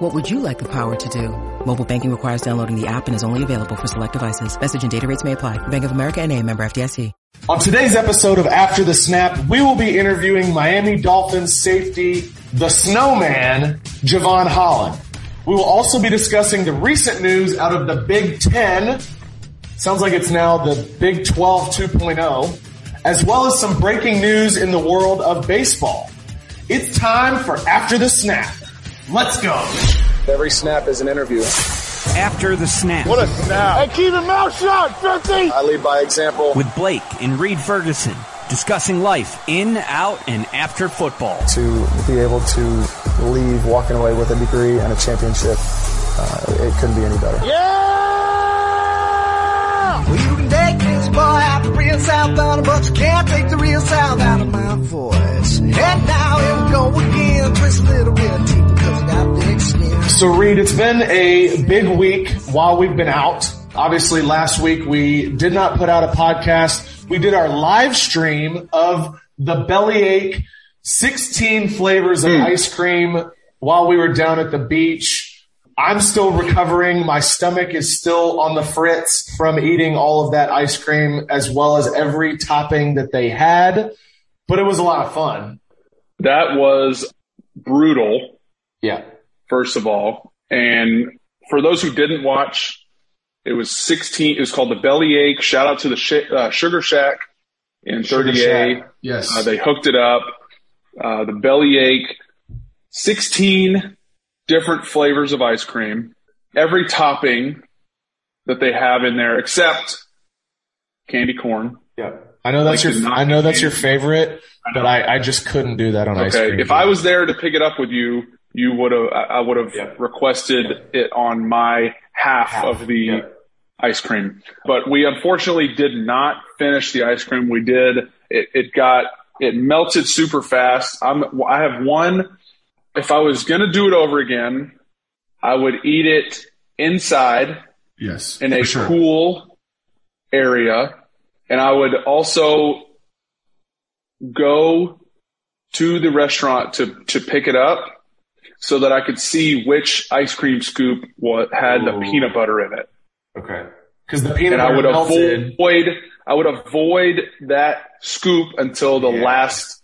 What would you like the power to do? Mobile banking requires downloading the app and is only available for select devices. Message and data rates may apply. Bank of America and a member FDIC. On today's episode of After the Snap, we will be interviewing Miami Dolphins safety, the snowman, Jevon Holland. We will also be discussing the recent news out of the Big Ten. Sounds like it's now the Big 12 2.0, as well as some breaking news in the world of baseball. It's time for After the Snap. Let's go. Every snap is an interview. After the snap. What a snap. Hey, keep your mouth shut, 50! I lead by example. With Blake and Reed Ferguson discussing life in, out, and after football. To be able to leave walking away with a degree and a championship, uh, it couldn't be any better. Yeah! Real south bound, but you can't take the real south out of my voice. And now here we go again, twist a little bit of because I got thick skin. So Reed, it's been a big week while we've been out. Obviously last week we did not put out a podcast. We did our live stream of the Bellyache 16 flavors of hmm. ice cream while we were down at the beach. I'm still recovering. My stomach is still on the fritz from eating all of that ice cream as well as every topping that they had, but it was a lot of fun. That was brutal, Yeah. first of all. And for those who didn't watch, it was 16. It was called the Bellyache. Shout out to the Sh- uh, Sugar Shack in 30A. Yes. Uh, they hooked it up. Uh, the Bellyache, 16 different flavors of ice cream. Every topping that they have in there except candy corn. Yeah. I know that's Like your I know that's your knock- favorite, but I, I just couldn't do that on ice cream. If I was there to pick it up with you, you would have, I I would have Yeah. requested it on my half, Half, of the yeah. ice cream. But we unfortunately did not finish the ice cream. We did, it, it got, it melted super fast. I'm, I have one, if I was going to do it over again, I would eat it inside yes, in a sure. cool area. And I would also go to the restaurant to, to pick it up so that I could see which ice cream scoop what had the peanut butter in it. Okay, because the peanut And I would melted. avoid, I would avoid that scoop until the Yeah. last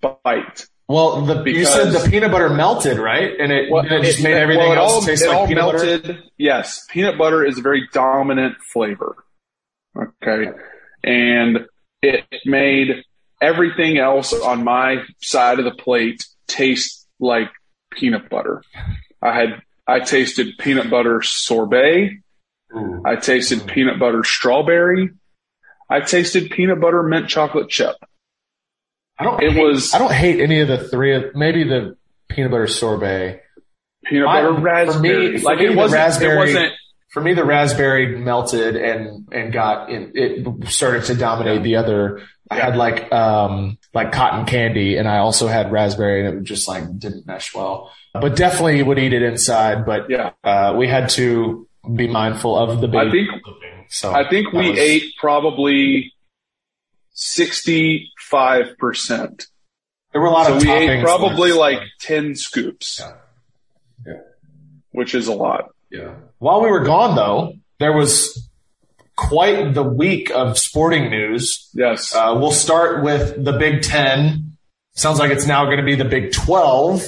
bite. Well, the, you said the peanut butter melted, right? And it, Well, it just made everything well, it else all- taste it like peanut butter. melted. Yes, peanut butter is a very dominant flavor. Okay, and it made everything else on my side of the plate taste like peanut butter. I had I tasted peanut butter sorbet. Ooh. I tasted peanut butter strawberry. I tasted peanut butter mint chocolate chip. I don't. it hate, was- I don't hate any of the three. Of, maybe the peanut butter sorbet. Peanut I- butter for me- raspberry. for like me, it wasn't. raspberry- It wasn't. For me, the raspberry melted and and got in, it started to dominate the other. I had like um like cotton candy, and I also had raspberry, and it just like didn't mesh well. But definitely would eat it inside. But Yeah. uh, we had to be mindful of the I baby. think so. I think we was- ate probably sixty-five percent. There were a lot So of we ate probably left. like ten scoops, Yeah. Yeah. which is a lot. Yeah. While we were gone, though, there was quite the week of sporting news. Yes, Uh, we'll start with the Big Ten. Sounds like it's now going to be the Big 12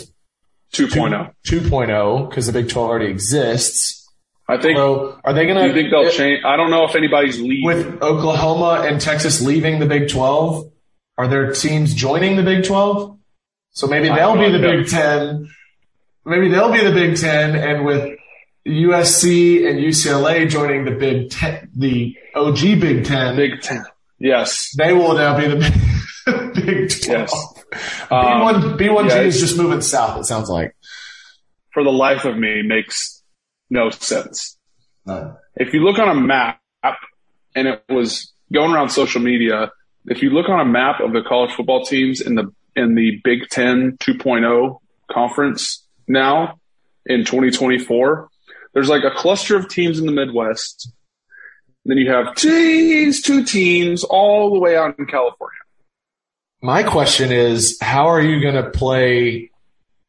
two oh. 2.0 because the Big 12 already exists. I think. So are they going to you think they'll change? I don't know if anybody's leaving. with Oklahoma and Texas leaving the Big 12? Are there teams joining the Big 12? So maybe they'll be the. Big 10. Maybe they'll be the Big 10 and with USC and UCLA joining the Big 10, the OG Big 10, Big Ten. Yes. they will now be the Big, Big 12. Yes. B1, Um, B1G yeah, is just moving south, it sounds like. for the life of me, makes no sense. If you look on a map and it was going around social media. If you look on a map of the college football teams in the in the Big Ten 2.0 conference now in 2024, there's like a cluster of teams in the Midwest. Then you have teams, two teams all the way out in California. My question is, how are you going to play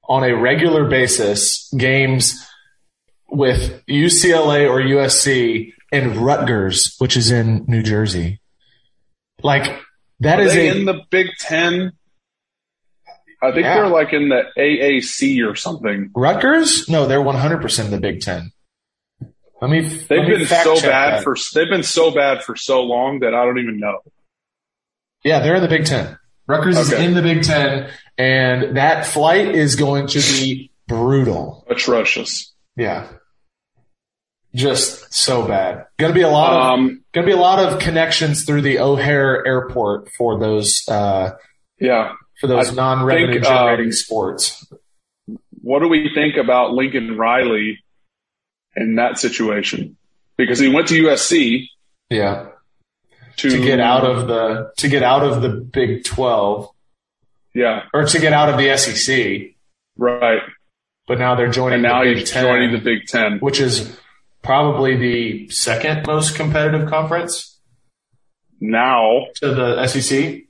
on a regular basis games with UCLA or USC and Rutgers, which is in New Jersey? Like that Are is a in the Big Ten. I think Yeah. they're like in the AAC or something. Rutgers? No, they're 100% in the Big Ten. Let me. They've let me been so bad that. for they've been so bad for so long that I don't even know. Yeah, they're in the Big Ten. Rutgers is in the Big Ten, and that flight is going to be brutal. Atrocious. Yeah, just so bad. Going to be a lot of Um, going to be a lot of connections through the O'Hare Airport for those uh, yeah. for those I non-revenue think, generating um, sports. What do we think about Lincoln Riley in that situation? Because he went to USC Yeah, to, to get out of the to get out of the Big Twelve yeah, or to get out of the SEC, right. but now they're joining And now the Big he's Ten, joining the Big Ten. which is probably the second most competitive conference Now, to the SEC.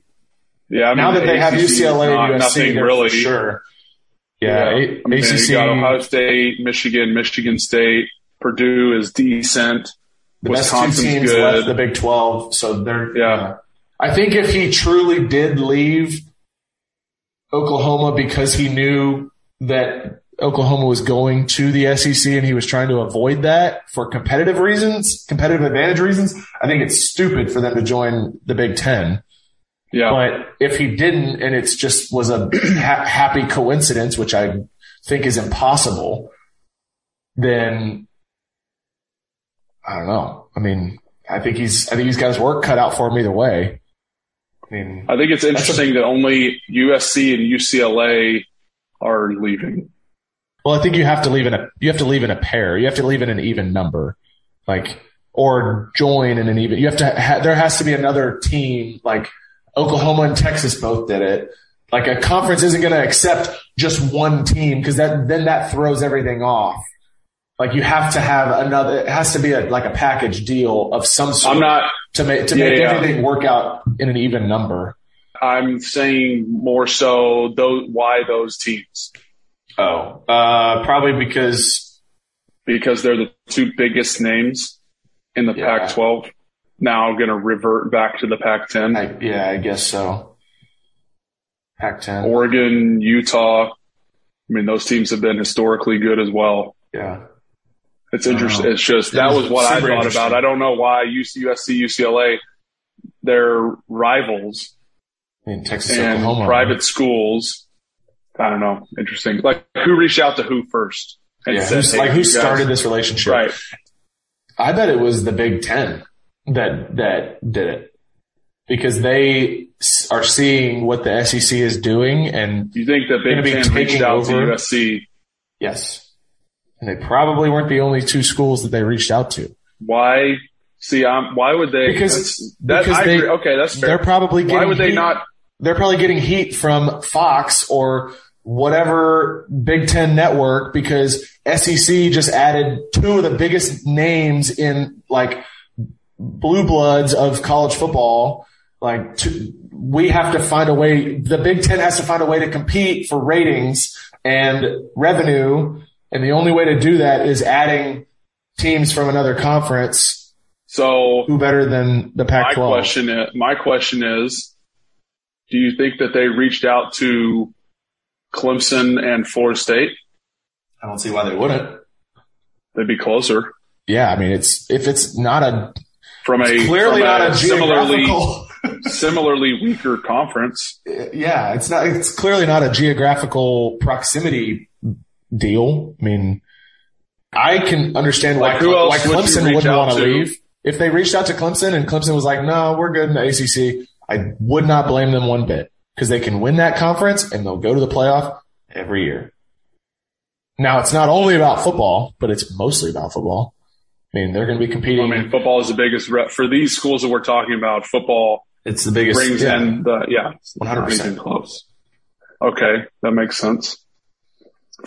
yeah. I now mean, that they have ACC UCLA not- and USC, they're really. sure. Yeah, I A- mean, ACC. you got Ohio State, Michigan, Michigan State, Purdue is decent. the best two teams good. left the Big Twelve, so they're Yeah. I think if he truly did leave Oklahoma because he knew that Oklahoma was going to the SEC and he was trying to avoid that for competitive reasons, competitive advantage reasons, I think it's stupid for them to join the Big Ten. Yeah. But if he didn't, and it's just was a ha- happy coincidence, which I think is impossible, then I don't know. I mean, I think he's, I think he's got his work cut out for him either way. I mean, I think it's interesting that only USC and UCLA are leaving. Well, I think you have to leave in a, you have to leave in a pair. You have to leave in an even number, like, or join in an even, you have to, ha- there has to be another team, like Oklahoma and Texas both did it. Like a conference isn't going to accept just one team because that, then that throws everything off. Like you have to have another, it has to be a, like a package deal of some sort I'm not, to make, to Yeah, make yeah. everything work out in an even number. I'm saying more so those, why those teams? Oh, uh, probably because Because they're the two biggest names in the Yeah. Pac 12. Now going to revert back to the Pac 10. I, yeah, I guess so. Pac-10. Oregon, Utah. I mean, those teams have been historically good as well. yeah. It's interesting. It's just that was what I thought about. I don't know why UC, USC, UCLA, they're rivals I mean, Texas, and Oklahoma. private schools. I don't know. Interesting. Like who reached out to who first? and Yeah, said, "Hey, like who you guys-" started this relationship? Right. I bet it was the Big Ten that that did it because they are seeing what the SEC is doing, and You think the Big Ten reached out to. USC? yes, and they probably weren't the only two schools that they reached out to Why? See, um, why would they? because that's- that, because I they agree. Okay, that's fair. they're probably getting Why would they heat- not? they're probably getting heat from Fox or whatever Big Ten network because SEC just added two of the biggest names in like blue bloods of college football. Like to, we have to find a way, the Big Ten has to find a way to compete for ratings and revenue. And the only way to do that is adding teams from another conference. So Who better than the my Pac-12? question is, my question is, do you think that they reached out to Clemson and Florida State? I don't see why they wouldn't. They'd be closer Yeah, I mean, it's if it's not a from a clearly from not a similarly geographical. similarly weaker conference. yeah, it's not. It's clearly not a geographical proximity deal. I mean, I can understand why, Like, who else why would Clemson reach wouldn't out want to to? leave. If they reached out to Clemson and Clemson was like, "No, we're good in the ACC," I would not blame them one bit because they can win that conference and they'll go to the playoff every year. Now, it's not only about football, but it's mostly about football. I mean, they're going to be competing. I mean, football is the biggest rep for these schools that we're talking about. Football it's the biggest. brings yeah. in the yeah, 100%. close. Okay, that makes sense.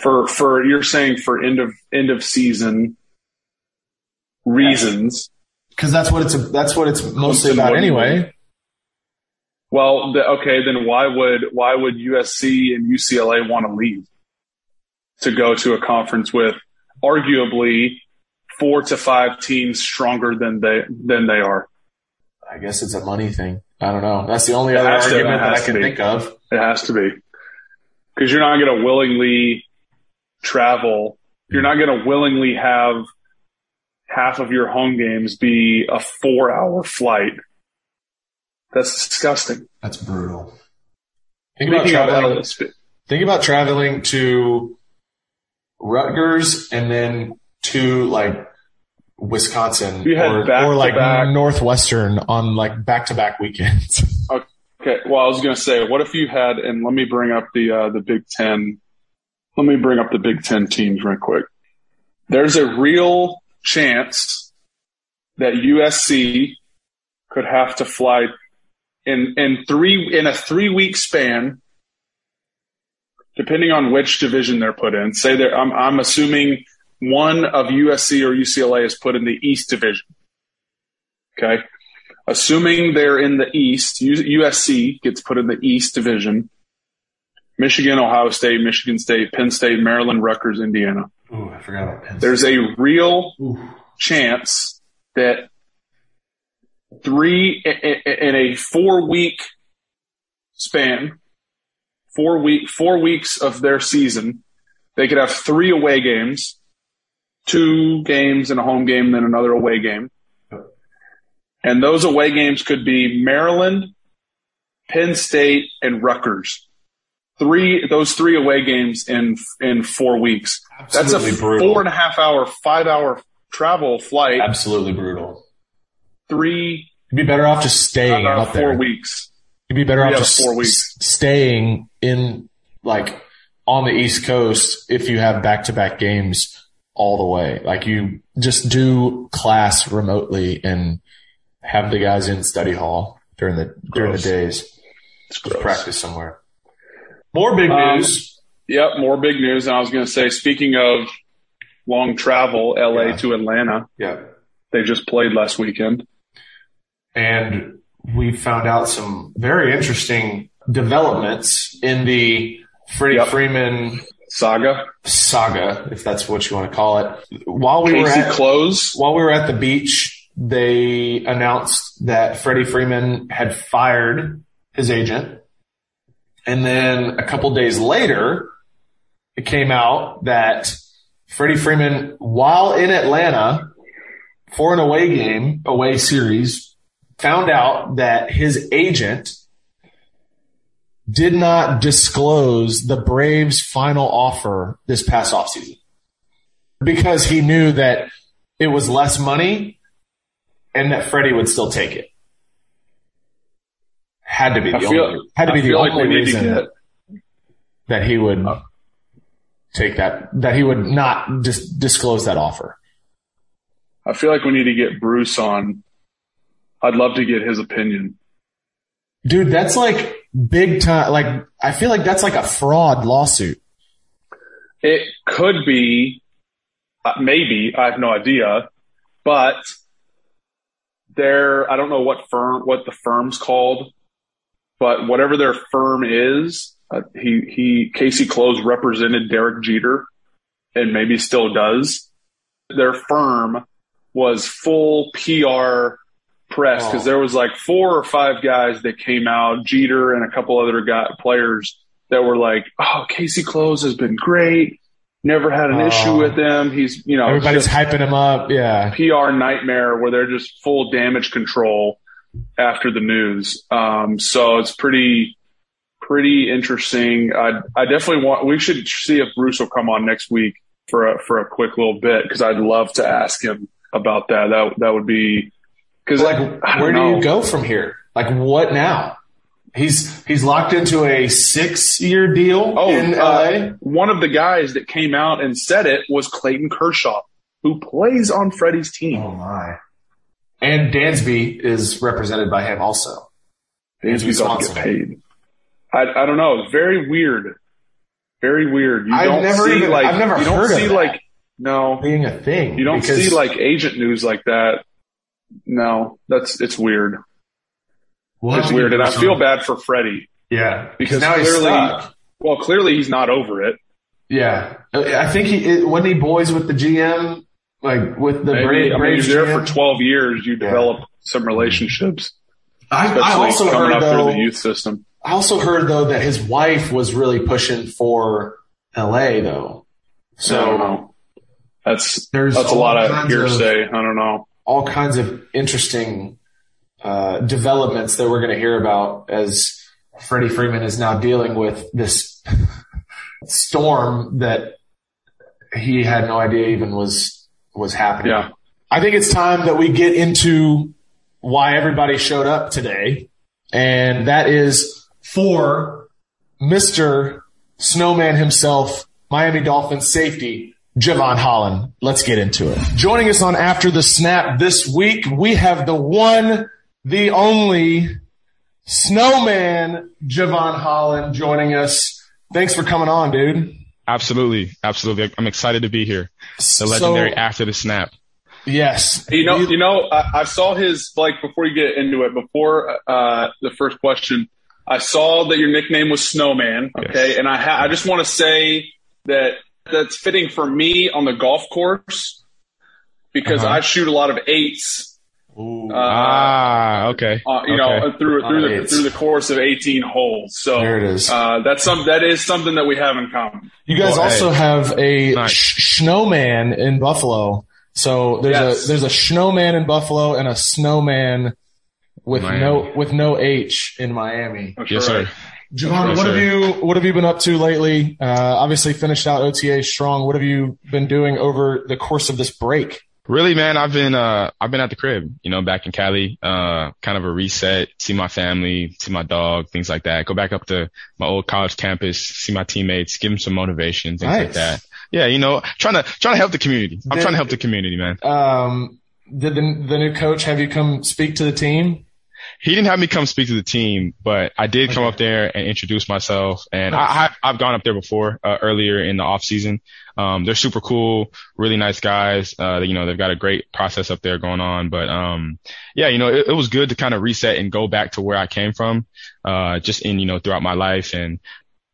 For for you're saying for end of end of season reasons. because that's what it's that's what it's mostly about anyway. Well, the, okay, then why would why would USC and UCLA want to leave to go to a conference with arguably four to five teams stronger than they than they are? I guess it's a money thing. I don't know. That's the only It other has to- argument that I can think of. It has to be because you're not going to willingly travel. You're not going to willingly have half of your home games be a four hour flight. That's disgusting. That's brutal. Think about Speaking of traveling. Think about traveling to Rutgers and then to like Wisconsin You had or, back or to like back- Northwestern on like back to back weekends. Okay. Well, I was going to say, what if you had, and let me bring up the uh, the Big Ten. Let me bring up the Big Ten teams real quick. There's a real chance that USC could have to fly in in three in a three week span, depending on which division they're put in. Say they're, I'm I'm assuming one of USC or UCLA is put in the East Division. Okay assuming they're in the East, USC gets put in the East Division. Michigan, Ohio State, Michigan State, Penn State, Maryland, Rutgers, Indiana. Ooh, I forgot about Penn There's a real chance that three in a four week span, four week four weeks of their season, they could have three away games, two games and a home game, then another away game. And those away games could be Maryland, Penn State, and Rutgers. Three those three away games in in four weeks. Absolutely That's a brutal. four and a half hour, five hour travel flight. Absolutely brutal. Three You'd be better off just staying out of there. four weeks. You'd be better off just four weeks. staying in like on the East Coast if you have back to back games all the way. Like you just do class remotely and have the guys in study hall during the during the days. Practice somewhere. More big Um, news. Yep, more big news. And I was going to say, speaking of long travel, LA Yeah. to Atlanta, Yeah. they just played last weekend. And we found out some very interesting developments in the Freddie Yep. Freeman Saga, saga, if that's what you want to call it. While we were at, Close. while we were at the beach, they announced that Freddie Freeman had fired his agent. And then a couple days later, it came out that Freddie Freeman, while in Atlanta for an away game, away series, found out that his agent did not disclose the Braves' final offer this past offseason because he knew that it was less money and that Freddie would still take it. Had to be the I feel, only, had to be I the like only to reason get, that he would uh. take that, that he would not dis- disclose that offer. I feel like we need to get Bruce on. I'd love to get his opinion. Dude, that's like big time. Like, I feel like that's like a fraud lawsuit. It could be, uh, maybe, I have no idea, but there, I don't know what firm, what the firm's called, but whatever their firm is, uh, he, he, Casey Close represented Derek Jeter and maybe still does. Their firm was full PR press because Oh. there was like four or five guys that came out, Jeter and a couple other guy, players that were like, "Oh, Casey Close has been great. Never had an Oh. issue with him. He's you know Everybody's hyping him up. Yeah. PR nightmare where they're just full damage control after the news. Um, so it's pretty pretty interesting. I I definitely want. We should see if Bruce will come on next week for a for a quick little bit because I'd love to ask him about that. That that would be because Like, where do you go from here? Like, what now? He's he's locked into a six year deal Oh, in uh, LA. one of the guys that came out and said it was Clayton Kershaw. who plays on Freddie's team. Oh my. And Dansby is represented by him also. Dansby's to get paid. I, I don't know. It's very weird. Very weird. You I've don't never see even- like I've never you don't heard of see that. like no. Being a thing. You don't see like agent news like that. No, that's it's weird. We'll It's weird, and I feel bad for Freddie. Yeah, Because now he's clearly- stuck. Well, clearly he's not over it. Yeah, I think he wasn't he boys with the GM, like with the Maybe, Bra- I mean, Braves you're there GM? for 12 years. You develop some relationships, I, I also heard up though. through the youth system. I also heard though that his wife was really pushing for LA though. So I don't So know. That's There's that's a lot of kinds of- hearsay. I don't know. All kinds of interesting uh, developments that we're going to hear about as Freddie Freeman is now dealing with this storm that he had no idea even was was happening. Yeah. I think it's time that we get into why everybody showed up today, and that is for Mr. Snowman himself, Miami Dolphins safety, Jevon Holland. Let's get into it. Joining us on After the Snap this week, we have the one, the only Snowman, Jevon Holland joining us. Thanks for coming on, dude. Absolutely, absolutely. I'm excited to be here. The legendary after the snap. Yes. You know, you know, I, I saw his like before you get into it. Before uh, the first question, I saw that your nickname was Snowman. Okay, Yes. and I ha- I just want to say that that's fitting for me on the golf course because Uh-huh. I shoot a lot of eights. Uh, ah, okay. uh, you okay. know, through through the Eights. through the course of 18 holes. So There it is. Uh, that's some that is something that we have in common. You guys Well, also hey. have a Nice. sh- snowman in Buffalo. So there's Yes. a there's a snowman in Buffalo and a snowman with Miami. no with no H in Miami. That's yes, right. sir. Jevon, what have you what have you been up to lately? Uh, obviously finished out OTA strong. What have you been doing over the course of this break? Really, man, I've been uh I've been at the crib, you know, back in Cali, uh kind of a reset, see my family, see my dog, things like that. Go back up to my old college campus, see my teammates, give them some motivation, things Nice. like that. Yeah, you know, trying to trying to help the community. I'm Did- trying to help the community, man. Um, did the the new coach have you come speak to the team? He didn't have me come speak to the team, but I did come Okay. up there and introduce myself. And Nice. I, I, I've gone up there before, uh, earlier in the off season. Um, they're super cool, really nice guys. Uh, you know, they've got a great process up there going on. But, um, yeah, you know, it, it was good to kind of reset and go back to where I came from, uh, just in, you know, throughout my life and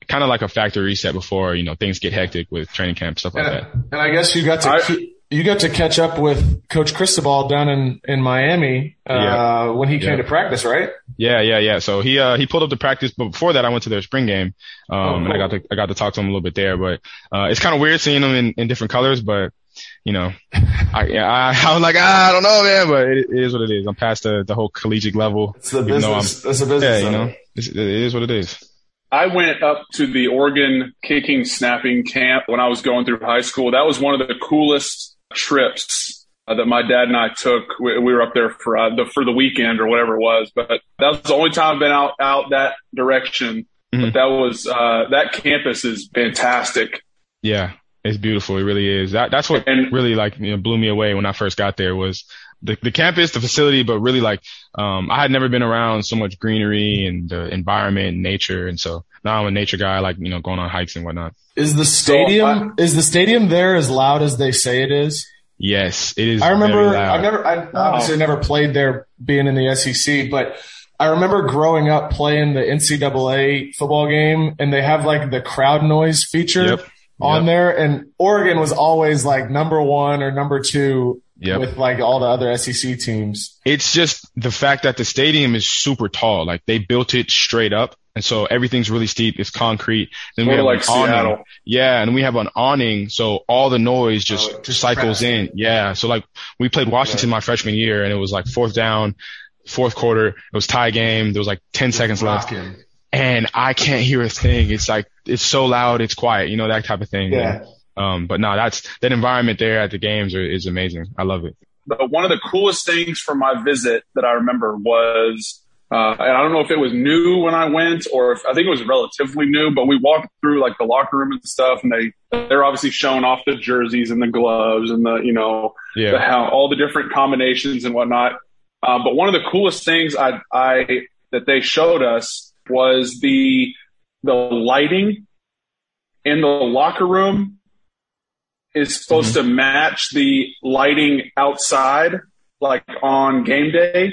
kind of like a factory reset before, you know, things get hectic with training camp, stuff like And, that. and I guess you got to I- ke- you got to catch up with Coach Cristobal down in in Miami uh, Yeah. when he came Yeah. to practice, right? Yeah, yeah, yeah. So he uh he pulled up to practice, but before that I went to their spring game. Um Oh, and I got to I got to talk to him a little bit there, but uh it's kind of weird seeing him in, in different colors, but you know, I I, I was like, ah, I don't know, man, but it, it is what it is. I'm past the the whole collegiate level. It's the even though business. It's the business. Yeah, you know, it's, it is what it is. I went up to the Oregon kicking snapping camp when I was going through high school. That was one of the coolest trips uh, that my dad and I took. We, we were up there for uh, the for the weekend or whatever it was, but that was the only time I've been out out that direction. Mhm. But that was uh, that campus is fantastic. Yeah, it's beautiful. It really is. That that's what And- really like you know blew me away when I first got there was the the campus, the facility, but really like um I had never been around so much greenery and the environment and nature, and so now I'm a nature guy. I like you know going on hikes and whatnot. Is the stadium is the stadium there as loud as they say it is? Yes, it is. I remember. very loud. I've never. I oh. obviously never played there, being in the SEC, but I remember growing up playing the NCAA football game, and they have like the crowd noise feature Yep. on Yep. there, and Oregon was always like number one or number two Yep. with like all the other SEC teams. It's just the fact that the stadium is super tall. Like they built it straight up. And so everything's really steep. It's concrete. Then Sort of we like have an awning. Seattle. Yeah. And we have an awning. So all the noise just, Oh, just cycles traps in. Yeah. So like we played Washington my freshman year and it was like fourth down, fourth quarter. It was tie game. There was like 10 seconds left Rocking. and I can't hear a thing. It's like, it's so loud. It's quiet, you know, that type of thing. Yeah. Um, but no, that's, that environment there at the games are, is amazing. I love it. But one of the coolest things from my visit that I remember was uh, and I don't know if it was new when I went or if I think it was relatively new, but we walked through like the locker room and stuff and they, they're obviously showing off the jerseys and the gloves and the, you know, Yeah. the, how all the different combinations and whatnot. Um, but one of the coolest things I, I, that they showed us was the, the lighting in the locker room is supposed to match the lighting outside, like on game day.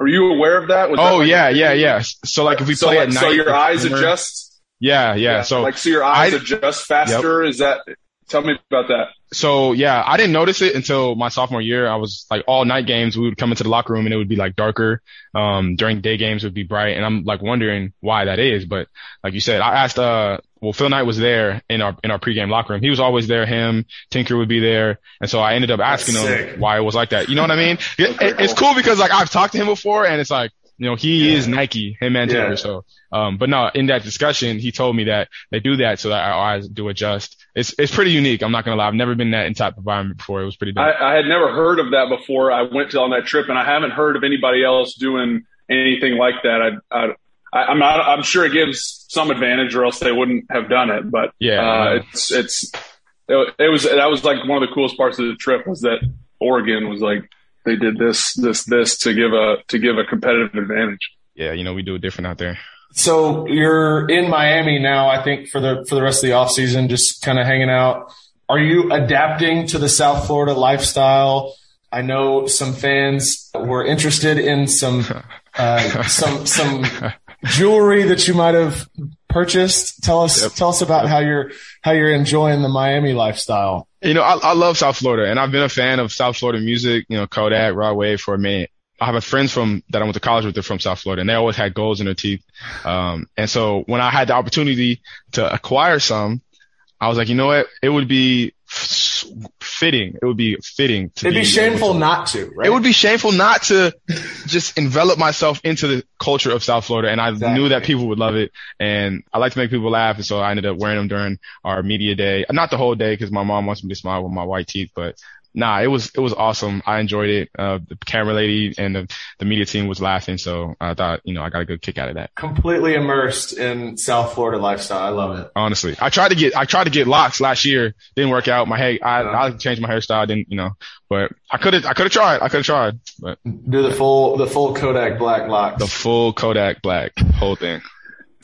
Are you aware of that? Was that Oh like- yeah, yeah, yeah. So like if we so, play like, at night, so your eyes summer- adjust. Yeah, yeah. So like so your eyes I- adjust faster. Is that? Tell me about that. so yeah, I didn't notice it until my sophomore year. I was like all night games, we would come into the locker room and it would be like darker. Um, during day games it would be bright, and I'm like wondering why that is. But like you said, I asked. Uh, well, Phil Knight was there in our in our pregame locker room. He was always there. Him, Tinker would be there, and so I ended up asking him why it was like that. You know what I mean? It- it- it's cool because like I've talked to him before, and it's like you know he is Nike, him and Tinker. Yeah. So, um, but no, in that discussion, he told me that they do that so that our eyes do adjust. It's it's pretty unique. I'm not gonna lie. I've never been in that in type environment before. It was pretty dope. I, I had never heard of that before. I went to on that trip, and I haven't heard of anybody else doing anything like that. I, I, I I'm not. I'm sure it gives some advantage, or else they wouldn't have done it. But Yeah, uh, it's it's it, it was that was like one of the coolest parts of the trip was that Oregon was like they did this this this to give a to give a competitive advantage. yeah, you know, we do it different out there. So you're in Miami now, I think for the, for the rest of the off season, just kind of hanging out. Are you adapting to the South Florida lifestyle? I know some fans were interested in some, uh, some, some jewelry that you might have purchased. Tell us, tell us about how you're, how you're enjoying the Miami lifestyle. You know, I, I love South Florida, and I've been a fan of South Florida music. You know, Kodak, Rod Wave for a minute. I have a friends from that I went to college with. They're from South Florida, and they always had golds in their teeth. Um, and so when I had the opportunity to acquire some, I was like, you know what? It would be fitting. It would be fitting. To It'd be able shameful to- not to, right? It would be shameful not to just envelop myself into the culture of South Florida. And I Exactly. knew that people would love it. And I like to make people laugh. And so I ended up wearing them during our media day. Not the whole day because my mom wants me to smile with my white teeth, but nah, it was, it was awesome. I enjoyed it. Uh, the camera lady and the, the media team was laughing. So I thought, you know, I got a good kick out of that. completely immersed in South Florida lifestyle. I love it. Honestly, I tried to get, I tried to get locks last year. Didn't work out. My hair, I, Yeah. I changed my hairstyle. Didn't, you know, but I could have, I could have tried. I could have tried, but Do the full, the full Kodak black locks. the full Kodak black whole thing.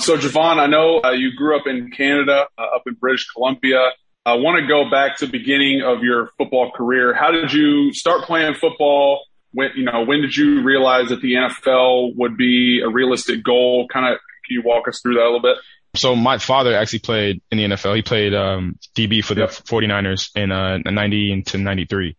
So, Jevon, I know uh, you grew up in Canada, uh, up in British Columbia. I want to go back to the beginning of your football career. How did you start playing football? When you know, when did you realize that the NFL would be a realistic goal? Kind of, can you walk us through that a little bit? So my father actually played in the NFL. He played um, DB for the Yep. 49ers in uh, 90 into 93.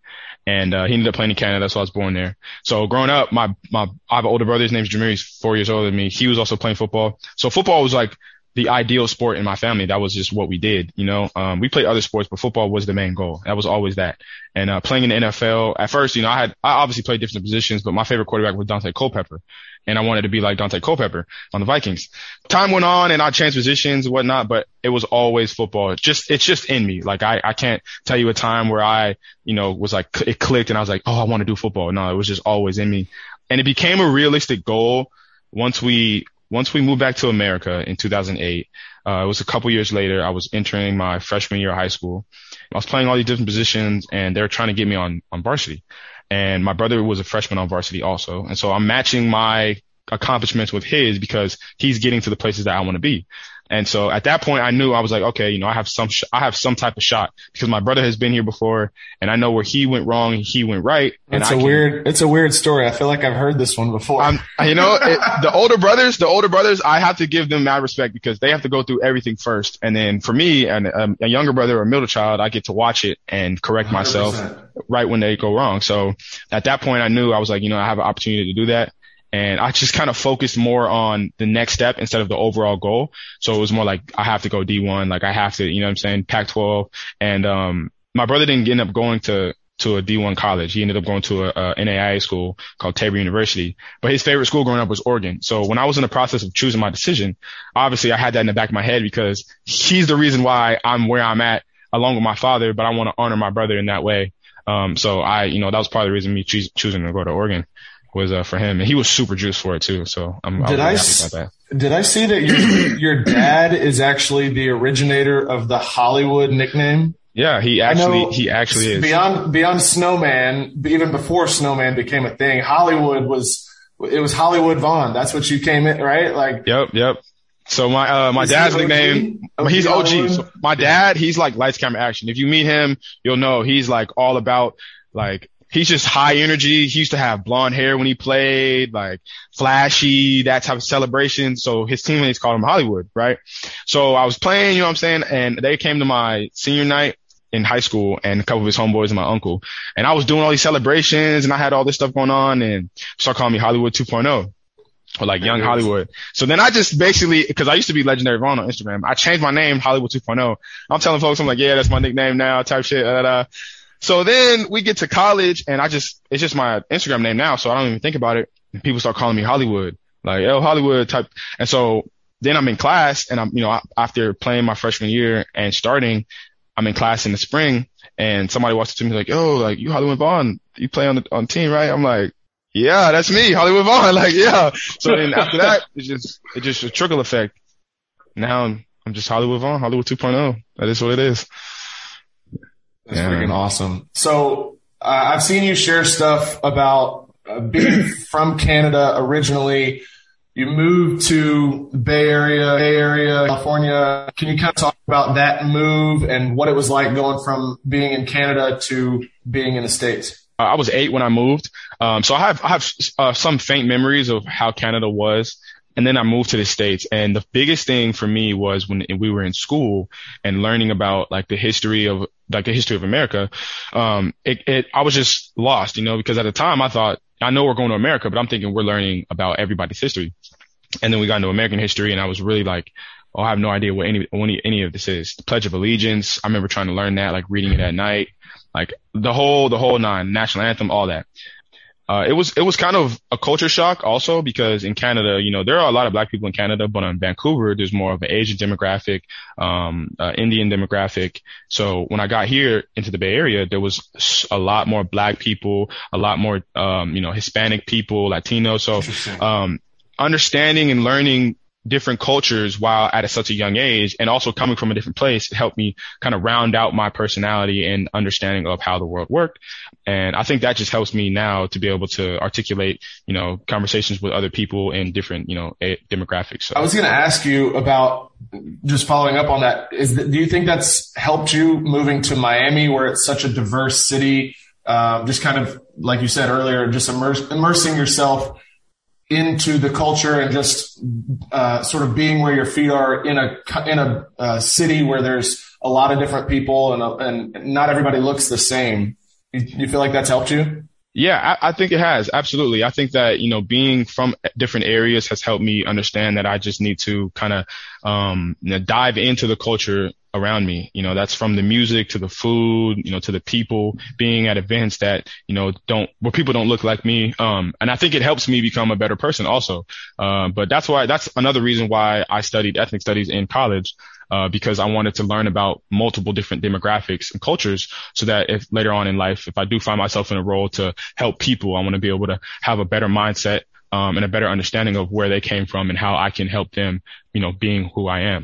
And uh, he ended up playing in Canada, so I was born there. So growing up, my my I have an older brother. His name's Jameer. He's four years older than me. He was also playing football. So football was like the ideal sport in my family. That was just what we did. You know, um, we played other sports, but football was the main goal. That was always that. And uh, playing in the NFL, at first, you know, I had I obviously played different positions, but my favorite quarterback was Daunte Culpepper, and I wanted to be like Daunte Culpepper on the Vikings. Time went on, and I changed positions and whatnot, but it was always football. It's just it's just in me. Like I I can't tell you a time where I you know was like it clicked, and I was like, oh, I want to do football. No, it was just always in me, and it became a realistic goal once we once we moved back to America in 2008. Uh, it was a couple years later. I was entering my freshman year of high school. I was playing all these different positions and they were trying to get me on, on varsity. And my brother was a freshman on varsity also. And so I'm matching my accomplishments with his because he's getting to the places that I want to be. And so at that point, I knew I was like, okay, you know, I have some, sh- I have some type of shot because my brother has been here before and I know where he went wrong, he went right. And It's I a can- weird, it's a weird story. I feel like I've heard this one before. I'm, you know, it, the older brothers, the older brothers, I have to give them mad respect because they have to go through everything first. And then for me and um, a younger brother or a middle child, I get to watch it and correct myself 100%. right when they go wrong. So at that point, I knew I was like, you know, I have an opportunity to do that. And I just kind of focused more on the next step instead of the overall goal. So it was more like I have to go D1, like I have to, you know what I'm saying, Pac-12. And um, my brother didn't end up going to to a D1 college. He ended up going to a, a NAIA school called Tabor University. But his favorite school growing up was Oregon. So when I was in the process of choosing my decision, obviously I had that in the back of my head because he's the reason why I'm where I'm at along with my father, but I want to honor my brother in that way. Um, so I, you know, that was part of the reason me choos- choosing to go to Oregon. Was uh, for him, and he was super juiced for it too. So I'm did I, I did I see that your your dad is actually the originator of the Hollywood nickname? Yeah, he actually he actually is beyond beyond Snowman. Even before Snowman became a thing, Hollywood was it was Hollywood Vaughn. That's what you came in, right? Like, yep, yep. So my uh, my dad's nickname, OG he's OG. So my dad, he's like lights camera action. If you meet him, you'll know he's like all about like he's just high energy. He used to have blonde hair when he played, like flashy, that type of celebration. So his teammates called him Hollywood, right? So I was playing, you know what I'm saying? And they came to my senior night in high school and a couple of his homeboys and my uncle. And I was doing all these celebrations and I had all this stuff going on and start calling me Hollywood 2.0 or like young Hollywood. So then I just basically, cause I used to be legendary Vaughn on Instagram. I changed my name Hollywood 2.0. I'm telling folks, I'm like, yeah, that's my nickname now type shit. Da, da. So then we get to college and I just, it's just my Instagram name now. So I don't even think about it. And people start calling me Hollywood, like, oh, Hollywood type. And so then I'm in class and I'm, you know, after playing my freshman year and starting, I'm in class in the spring and somebody walks up to me like, "Oh, like you Hollywood Vaughn, you play on the on team, right?" I'm like, "Yeah, that's me, Hollywood Vaughn." Like, yeah. So then after that, it's just it's just a trickle effect. Now I'm just Hollywood Vaughn, Hollywood 2.0. That is what it is. That's yeah. freaking awesome. So uh, I've seen you share stuff about uh, being from Canada originally you moved to Bay Area, Bay Area, California. Can you kind of talk about that move and what it was like going from being in Canada to being in the States? Uh, I was eight when I moved. Um, so I have, I have uh, some faint memories of how Canada was. And then I moved to the States. And the biggest thing for me was when we were in school and learning about like the history of, like the history of America. Um, it, it, I was just lost, you know, because at the time I thought, I know we're going to America, but I'm thinking we're learning about everybody's history. And then we got into American history and I was really like, oh, I have no idea what any, any, any of this is. The Pledge of Allegiance. I remember trying to learn that, like reading it at night, like the whole, the whole nine, national anthem, all that. Uh, it was, it was kind of a culture shock also because in Canada, you know, there are a lot of black people in Canada, but in Vancouver, there's more of an Asian demographic, um, uh, Indian demographic. So when I got here into the Bay Area, there was a lot more black people, a lot more, um, you know, Hispanic people, Latino. So, um, understanding and learning different cultures while at a, such a young age and also coming from a different place helped me kind of round out my personality and understanding of how the world worked. And I think that just helps me now to be able to articulate, you know, conversations with other people in different, you know, a- demographics. So. I was going to ask you about just following up on that. Is that, do you think that's helped you moving to Miami where it's such a diverse city? Um, just kind of, like you said earlier, just immerse, immersing yourself into the culture and just uh, sort of being where your feet are in a in a uh, city where there's a lot of different people and uh, and not everybody looks the same. You, you feel like that's helped you? Yeah, I, I, think it has. Absolutely. I think that, you know, being from different areas has helped me understand that I just need to kind of, um, you know, dive into the culture around me. You know, that's from the music to the food, you know, to the people being at events that, you know, don't, where people don't look like me. Um, and I think it helps me become a better person also. Um, but that's why, that's another reason why I studied ethnic studies in college. Uh, because I wanted to learn about multiple different demographics and cultures so that if later on in life, if I do find myself in a role to help people, I want to be able to have a better mindset, um, and a better understanding of where they came from and how I can help them, you know, being who I am.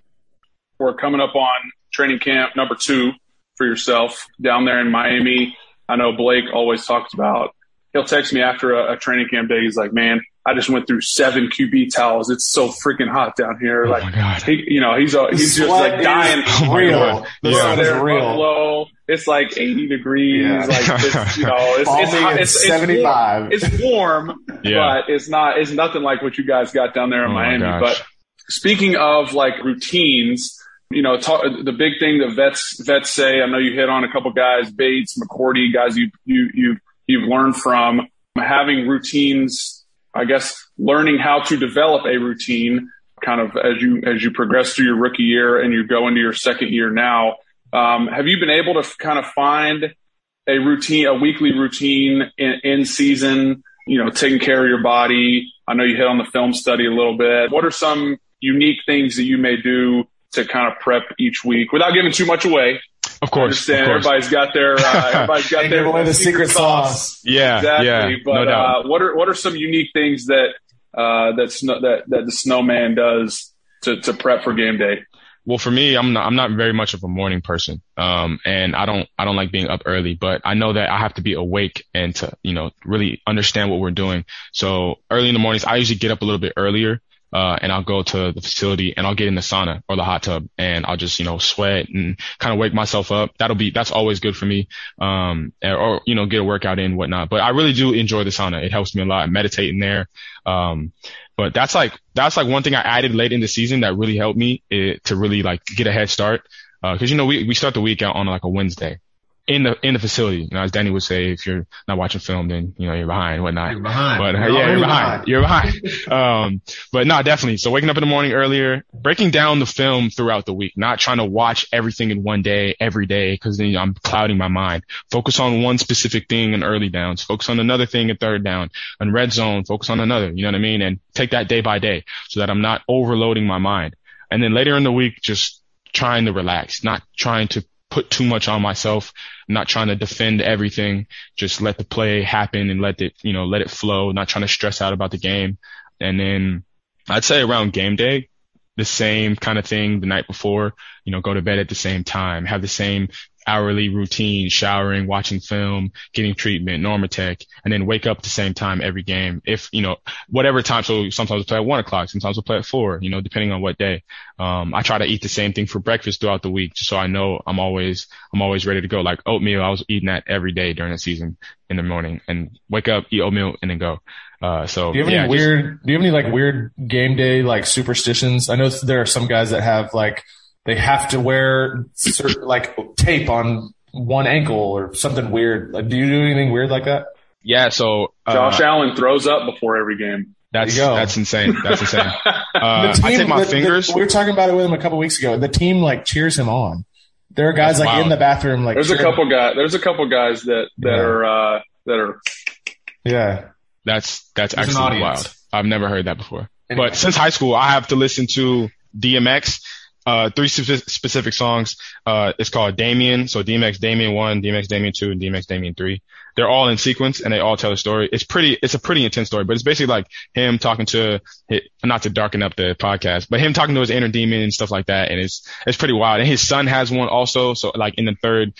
We're coming up on training camp number two for yourself down there in Miami. I know Blake always talks about, he'll text me after a, a training camp day. He's like, man, I just went through seven QB towels. It's so freaking hot down here. Oh like, he, you know, he's, a, he's just like dying. Real. The yeah, is real. Buffalo, it's like 80 degrees. Yeah. Like, it's, you know, it's, it's, hot, it's, it's 75. It's warm, yeah. but it's not, it's nothing like what you guys got down there in oh Miami. But speaking of like routines, you know, talk, the big thing that vets vets say. I know you hit on a couple guys, Bates, McCourty, guys you you you you've learned from having routines. I guess learning how to develop a routine, kind of as you as you progress through your rookie year and you go into your second year now. Um, have you been able to kind of find a routine, a weekly routine in, in season? You know, taking care of your body. I know you hit on the film study a little bit. What are some unique things that you may do to kind of prep each week without giving too much away. Of course, understand. of course. Everybody's got their uh, everybody's got their give away the secret sauce. Yeah, exactly. yeah, but no doubt. uh, what are what are some unique things that uh, that snow, that that the snowman does to, to prep for game day? Well, for me, I'm not, I'm not very much of a morning person. Um, and I don't, I don't like being up early, but I know that I have to be awake and to, you know, really understand what we're doing. So early in the mornings, I usually get up a little bit earlier. Uh, and I'll go to the facility and I'll get in the sauna or the hot tub and I'll just, you know, sweat and kind of wake myself up. That'll be, that's always good for me. Um, or, you know, get a workout in whatnot. But I really do enjoy the sauna. It helps me a lot. Meditating there. Um, but that's like that's like one thing I added late in the season that really helped me eh, to really like get a head start. Uh, Because you know we we start the week out on like a Wednesday in the in the facility. You know, as Danny would say, if you're not watching film, then you know you're behind, and whatnot. You're behind. But uh, You're yeah, you're behind. behind. You're behind. um, but no, definitely. So waking up in the morning earlier, breaking down the film throughout the week, not trying to watch everything in one day every day because then I'm clouding my mind. Focus on one specific thing in early downs. Focus on another thing in third down. On red zone, focus on another. You know what I mean? And take that day by day so that I'm not overloading my mind. And then later in the week, just trying to relax, not trying to put too much on myself, not trying to defend everything. Just let the play happen and let it, you know, let it flow, not trying to stress out about the game. And then I'd say around game day, the same kind of thing the night before, you know, go to bed at the same time, have the same hourly routine, showering, watching film, getting treatment, Normatec, and then wake up at the same time every game. If, you know, whatever time. So sometimes we play at one o'clock, sometimes we play at four, you know, depending on what day. Um, I try to eat the same thing for breakfast throughout the week, just so I know I'm always, I'm always ready to go. Like oatmeal, I was eating that every day during the season in the morning and wake up, eat oatmeal and then go. Uh, so Do you have yeah, any just- weird? Do you have any like weird game day like superstitions? I know there are some guys that have like they have to wear certain, like tape on one ankle or something weird. Like, do you do anything weird like that? yeah. So, uh, Josh Allen throws up before every game. that's, go. that's insane. That's insane. Uh, The I take my the- the- fingers. we were talking about it with him a couple weeks ago. The team like cheers him on. There are guys That's like in the bathroom like There's a couple guys. There's a couple guys that that Yeah. are uh, that are Yeah, That's that's There's actually wild. I've never heard that before. Anyway. But since high school, I have to listen to DMX. Uh, three spe- specific songs. Uh, it's called Damien. So DMX Damien one, DMX Damien two, and DMX Damien three. They're all in sequence and they all tell a story. It's pretty, it's a pretty intense story, but it's basically like him talking to, not to darken up the podcast, but him talking to his inner demon and stuff like that. And it's, it's pretty wild. And his son has one also. So like in the third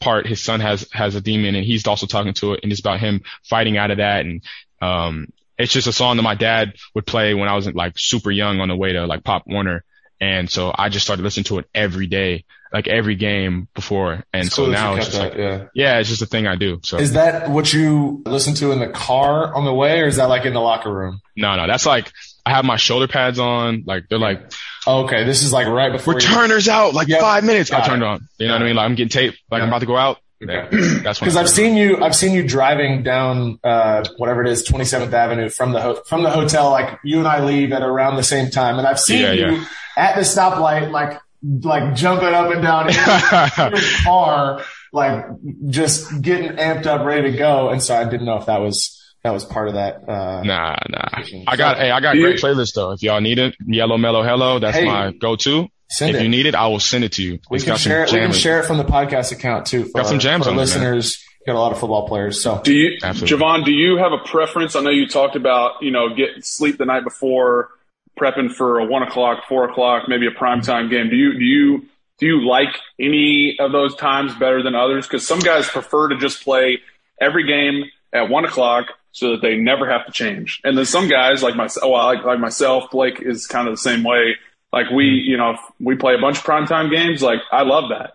part, his son has, has a demon and he's also talking to it and it's about him fighting out of that. And, um, it's just a song that my dad would play when I was like super young on the way to like Pop Warner. And so I just started listening to it every day, like every game before. And so now it's just like, yeah. yeah, it's just a thing I do. So Is that what you listen to in the car on the way, or is that like in the locker room? no, no, that's like, I have my shoulder pads on. Like they're like, okay, this is like right before. you- returners out, like Yep. five minutes. I Got turned it. on. You know what I mean? Like I'm getting taped, like I'm about to go out. Okay. Yeah, that's Because I've seen you, I've seen you driving down uh, whatever it is, 27th Avenue from the ho- from the hotel. Like you and I leave at around the same time, and I've seen Yeah, you yeah. at the stoplight, like like jumping up and down in your car, like just getting amped up, ready to go. And so I didn't know if that was that was part of that. Uh, Nah, nah. I got, hey, I got great playlists though. If y'all need it, Yellow Mellow Hello, that's Hey, my go-to. Send if it. you need it, I will send it to you. we It's can got some share it. We can share it from the podcast account too. For Got some our- jams for on it, man. listeners. Got a lot of football players. So Do you, Absolutely. Jevon? Do you have a preference? I know you talked about you know getting sleep the night before, prepping for a one o'clock, four o'clock, maybe a prime time game. Do you do you do you like any of those times better than others? Because some guys prefer to just play every game at one o'clock so that they never have to change, and then some guys like myself, well, oh, like like myself, Blake is kind of the same way. Like we, you know, we play a bunch of primetime games. Like I love that.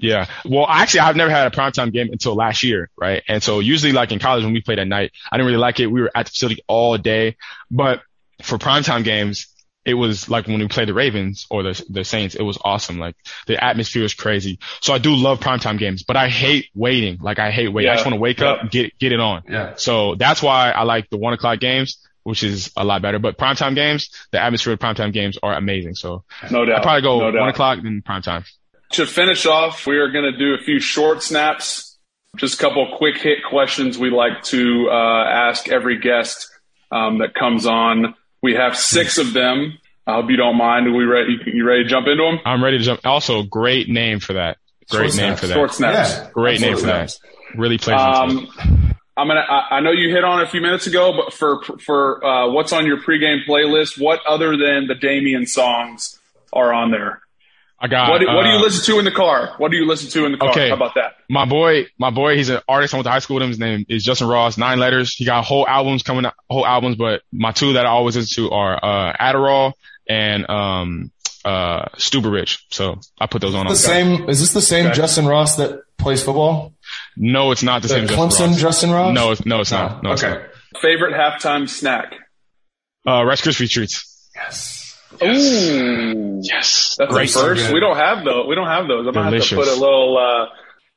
Yeah. Well, actually, I've never had a primetime game until last year, right? And so usually, like in college when we played at night, I didn't really like it. We were at the facility all day, but for primetime games, it was like when we played the Ravens or the the Saints, it was awesome. Like the atmosphere was crazy. So I do love primetime games, but I hate waiting. Like I hate waiting. I just want to wake Yeah. up, get get it on. yeah. So that's why I like the one o'clock games, which is a lot better. But primetime games, the atmosphere of primetime games are amazing. So No doubt. I'd probably go no doubt. one o'clock then primetime. To finish off, we are going to do a few short snaps, just a couple of quick hit questions we like to uh, ask every guest um, that comes on. We have six of them. I hope you don't mind. Are we ready? You ready to jump into them? I'm ready to jump. Also, great name for that. Great Short name snaps. for that. Short snaps. Yeah. Great name for that. Really plays into it. Um, I'm gonna. I, I know you hit on it a few minutes ago, but for for uh, what's on your pregame playlist, what other than the Damien songs are on there? I got. What do, what do you uh, listen to in the car? What do you listen to in the car? Okay. How about that? My boy, my boy, he's an artist. I went to high school with him. His name is Justin Ross. Nine letters. He got whole albums coming out, whole albums. But my two that I always listen to are uh, Adderall and um, uh, Stuber Rich. So I put those on. The same. Is this the same Okay. Justin Ross that plays football? No, it's not the, The same. Clemson Justin Ross. Justin Ross? No, it's, no, it's not. No, it's okay. Favorite halftime snack? Uh, Rice Krispie treats. Yes. Ooh, Yes. that's Great. the first. good. We don't have those. We don't have those. I'm gonna have to put a little uh,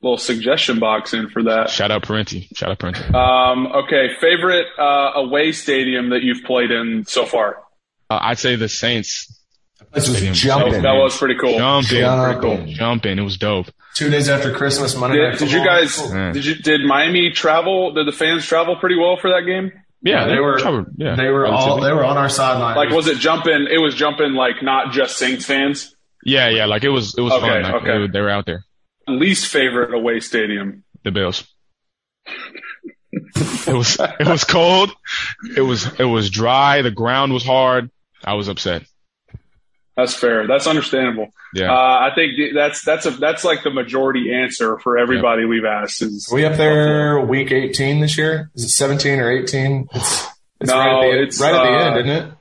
little suggestion box in for that. Shout out Parenti. Shout out Parenti. Um, okay, favorite uh, away stadium that you've played in so far? Uh, I'd say the Saints This was Stadium. That, jumping. that was pretty cool. jumping, Jumping. jumping. It was dope. Two days after Christmas, Monday night Did, did you guys? Yeah. Did you? Did Miami travel? Did the fans travel pretty well for that game? Yeah, they were. covered. Yeah, they were all. They were on our sideline. Like, was it jumping? It was jumping like not just Saints fans. Yeah, yeah. Like it was. It was Okay, fun. Like, okay. they, were- they were out there. Least favorite away stadium. The Bills. it was. It was cold. It was. It was dry. The ground was hard. I was upset. That's fair. That's understandable. Yeah. Uh, I think that's that's a that's like the majority answer for everybody we've asked. Is Are we up there week 18 this year? Is it 17 or 18? It's, it's No, right, at the, end- it's, right at the uh, end, isn't it?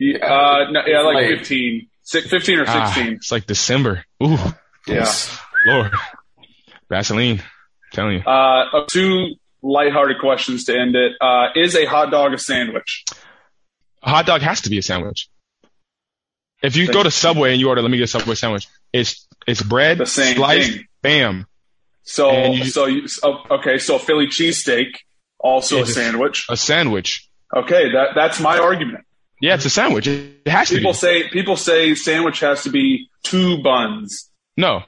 Yeah, uh, no, yeah, like Late. 15, 15 or Ah, 16. it's like December. Ooh, yeah. Lord. Vaseline. telling you. Uh, two lighthearted questions to end it. Uh, is a hot dog a sandwich? A hot dog has to be a sandwich. If you go to Subway and you order, let me get a Subway sandwich. It's it's bread, The same sliced, thing. bam. So, you- so you, okay, so Philly cheesesteak, also a sandwich. A sandwich. Okay, that that's my argument. Yeah, it's a sandwich. It it has to People say people say sandwich has to be two buns. No.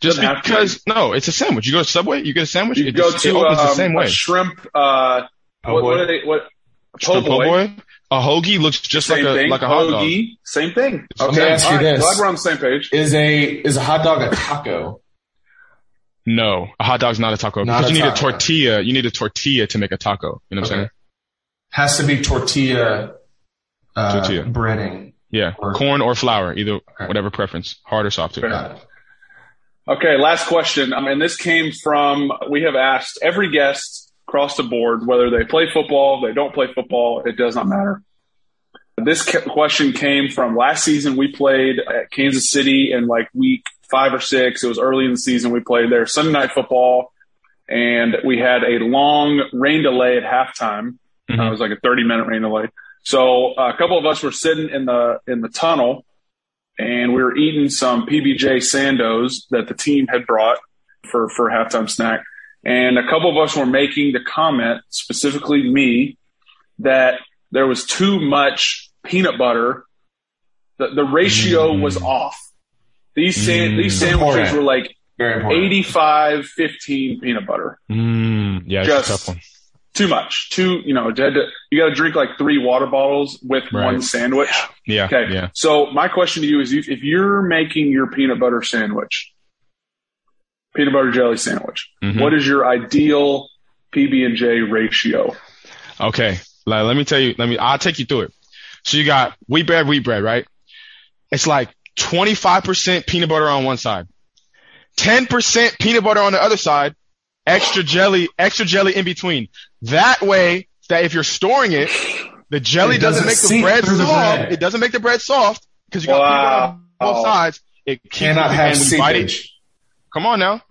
Just Doesn't have to because, no, it's a sandwich. You go to Subway, you get a sandwich, You it, go just, it to opens the um, same a way. shrimp. Uh, what, what are they? What? Shrimp po' po' boy. Boy. A hoagie looks just Same like a, thing. like a hot dog. Hoagie, Same thing. Let me Okay, ask you all right, this. Glad we're on the same page. Is a is a hot dog a taco? No, a hot dog's not a taco. Not because a you need a tortilla. You need a tortilla to make a taco. You know what I'm Okay. saying? Has to be tortilla. Uh, Tortilla. breading. Yeah. Or- Corn or flour, either Okay. whatever preference. Hard or soft too. Got it. Okay, last question. I mean, this came from we have asked every guest across the board whether they play football, they don't play football. It does not matter. This question came from last season. We played at Kansas City in like week five or six. It was early in the season. We played there Sunday night football, and we had a long rain delay at halftime. Uh, Mhm. it was like a 30 minute rain delay. So uh, a couple of us were sitting in the in the tunnel, and we were eating some PBJ Sandos that the team had brought for for halftime snack. And a couple of us were making the comment, specifically me, that there was too much peanut butter. The the ratio Mm. was off. These Mm. these sandwiches Important. were like Very 85 15 peanut butter Mm, yeah, Just- a tough one. too much. Too, you know, you to- you got to drink like three water bottles with Right. one sandwich. Yeah, Okay. yeah. So my question to you is, if if you're making your peanut butter sandwich, peanut butter jelly sandwich, Mhm. what is your ideal PB and J ratio? Okay. Like, let me tell you, let me, I'll take you through it. So you got wheat bread, wheat bread, right? It's like 25% peanut butter on one side, 10% peanut butter on the other side, extra jelly, extra jelly in between. That way that if you're storing it, the jelly It doesn't, doesn't make the bread through the soft. bread. It doesn't make the bread soft because you got peanut butter on both sides. It Cannot have and when you bite it- seepage. Come on now.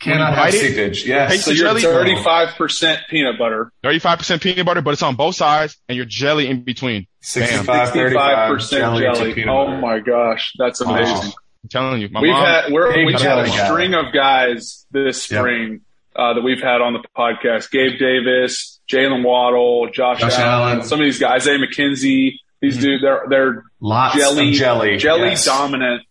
Cannot you have bite it, seepage. Yes. taste So you're jelly? 35% peanut butter, 35% peanut butter, but it's on both sides and your jelly in between. 65, 65% jelly, jelly. Oh butter. my gosh, that's amazing. I'm telling you. My we've mom, had we're, we've had a guy. string of guys this Yep. spring uh, that we've had on the podcast: Gabe Davis, Jaylen Waddle, Josh, Josh Allen, Allen. some of these guys, Isaiah McKenzie. These dudes, they're they're Lots jelly jelly. jelly Yes. dominant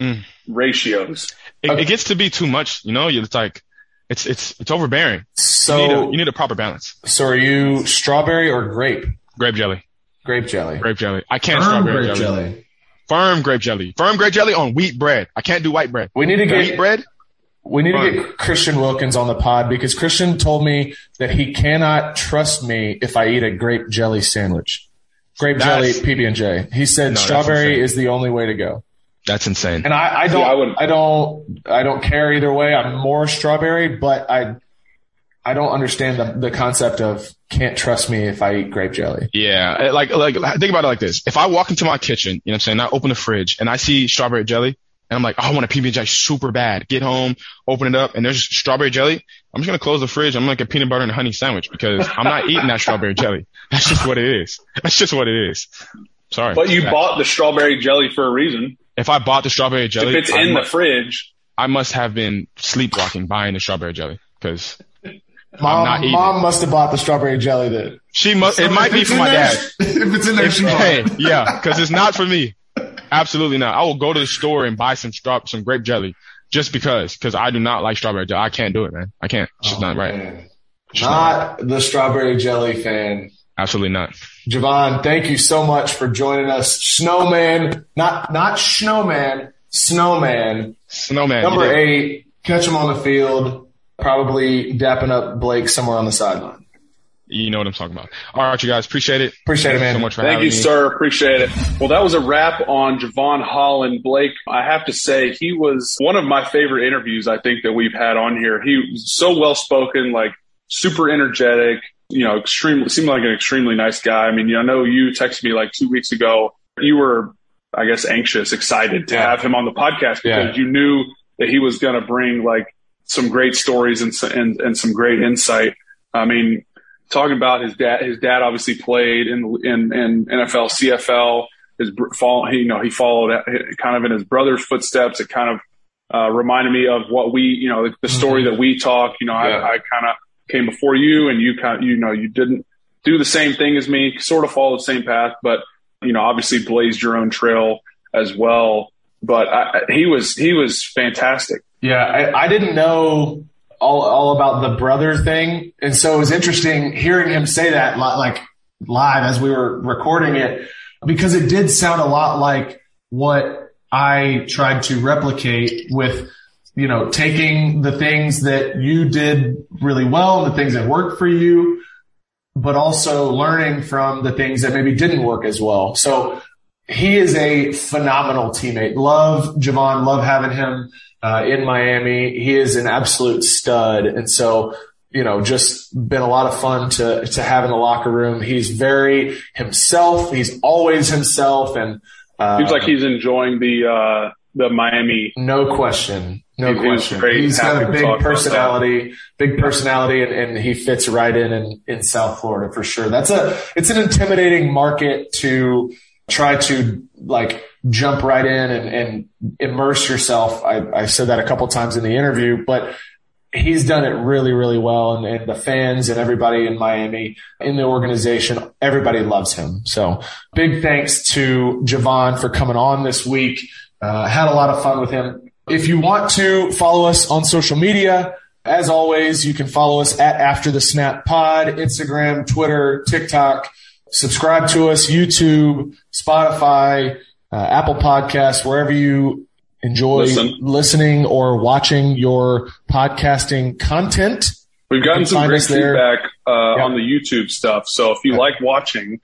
Mm. ratios. It, it gets to be too much. You know, it's like it's it's it's overbearing. So, you, need a, you need a proper balance. so are you strawberry or grape? Grape jelly, Grape jelly. grape jelly. I can't Firm strawberry grape jelly. jelly. Firm grape jelly. Firm grape jelly on wheat bread. I can't do white bread. We need to get wheat bread. We need to get Christian Wilkins on the pod because Christian told me that he cannot trust me if I eat a grape jelly sandwich. Grape jelly PB and J. He said that's strawberry is the only way to go. That's insane. And I, I don't, I would- I don't, I don't care either way. I'm more strawberry, but I, I don't understand the, the concept of can't trust me if I eat grape jelly. Yeah, like like think about it like this: if I walk into my kitchen, you know what I'm saying, I open the fridge and I see strawberry jelly, and I'm like, oh, I want a PB and J super bad. Get home, open it up, and there's strawberry jelly. I'm just gonna close the fridge. I'm gonna get a peanut butter and honey sandwich because I'm not eating that strawberry jelly. That's just what it is. That's just what it is. Sorry. But you bought the strawberry jelly for a reason. If I bought the strawberry jelly, If it's I in the fridge, I must have been sleepwalking buying the strawberry jelly because Mom, mom must have bought the strawberry jelly then. she must. It might be for my there, dad. If it's in there, she Hey, yeah, because it's not for me. Absolutely not. I will go to the store and buy some straw, some grape jelly just because, because I do not like strawberry jelly. I can't do it, man. I can't. It's just oh, not right. Oh, Man. Not the strawberry jelly fan. Absolutely not. Jevon, thank you so much for joining us. Snowman, not not Snowman, Snowman. Snowman. Number eight, catch him on the field, probably dapping up Blake somewhere on the sideline. You know what I'm talking about. All right, you guys. Appreciate it. Appreciate it, Thank you man. so much for Thank having you, me. sir. Appreciate it. Well, that was a wrap on Jevon Holland. Blake, I have to say, he was one of my favorite interviews I think that we've had on here. He was so well spoken, like super energetic, you know, extremely, seemed like an extremely nice guy. I mean, I know you texted me like two weeks ago. You were, I guess, anxious, excited to Yeah. have him on the podcast because Yeah. you knew that he was going to bring like some great stories and, and, and some great insight. I mean, talking about his dad. His dad obviously played in in, in NFL, CFL. His fall, he, you know, he followed kind of in his brother's footsteps. It kind of uh, reminded me of what we, you know, the, the story that we talk. You know, Yeah. I, I kind of came before you, and you kind of, you know, you didn't do the same thing as me. Sort of followed the same path, but you know, obviously blazed your own trail as well. But I- he was he was fantastic. Yeah, I, I didn't know all all about the brother thing, and so it was interesting hearing him say that like live as we were recording it because it did sound a lot like what I tried to replicate with you know taking the things that you did really well, the things that worked for you, but also learning from the things that maybe didn't work as well. So he is a phenomenal teammate. Love Jevon, love having him uh, in Miami. He is an absolute stud. And so, you know, just been a lot of fun to, to have in the locker room. He's very himself. He's always himself. And, uh, Seems like he's enjoying the uh, the Miami no question. No He- he question. great. He's got a big personality, big personality, and, and he fits right in, in in South Florida for sure. That's a it's an intimidating market to try to like jump right in and, and immerse yourself. I, I said that a couple times in the interview, but he's done it really, really well. And, and the fans and everybody in Miami in the organization, everybody loves him. So big thanks to Jevon for coming on this week. Uh, had a lot of fun with him. If you want to follow us on social media, as always, you can follow us at After the Snap Pod, Instagram, Twitter, TikTok. Subscribe to us, YouTube, Spotify, uh, Apple Podcasts, wherever you enjoy Listen. listening or watching your podcasting content. We've gotten some great feedback uh, Yeah. on the YouTube stuff. So if you Yeah. like watching,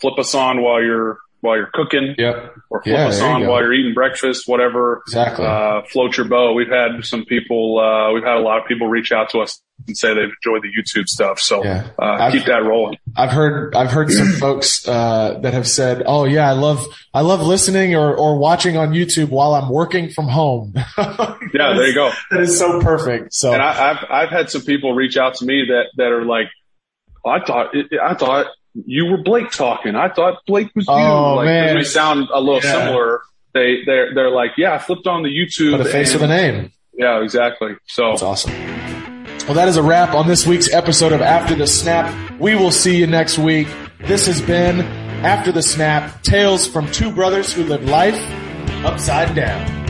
flip us on while you're while you're cooking, Yep. or flip Yeah, us there you on while you're eating breakfast, whatever. Exactly. Uh, float your boat. We've had some people. Uh, we've had a lot of people reach out to us and say they've enjoyed the YouTube stuff. So Yeah. uh, keep that rolling. I've heard I've heard some folks uh, that have said, "Oh yeah, I love I love listening or or watching on YouTube while I'm working from home." Yeah, there you go. That is so perfect. So And I, I've I've had some people reach out to me that that are like, "Oh, I thought I thought you were Blake talking. I thought Blake was you. Oh, like, man. We sound a little Yeah. similar. They they're they're like, yeah, I flipped on the YouTube. put a face and- with a name. Yeah, exactly. So That's awesome. Well, that is a wrap on this week's episode of After the Snap. We will see you next week. This has been After the Snap, tales from two brothers who live life upside down.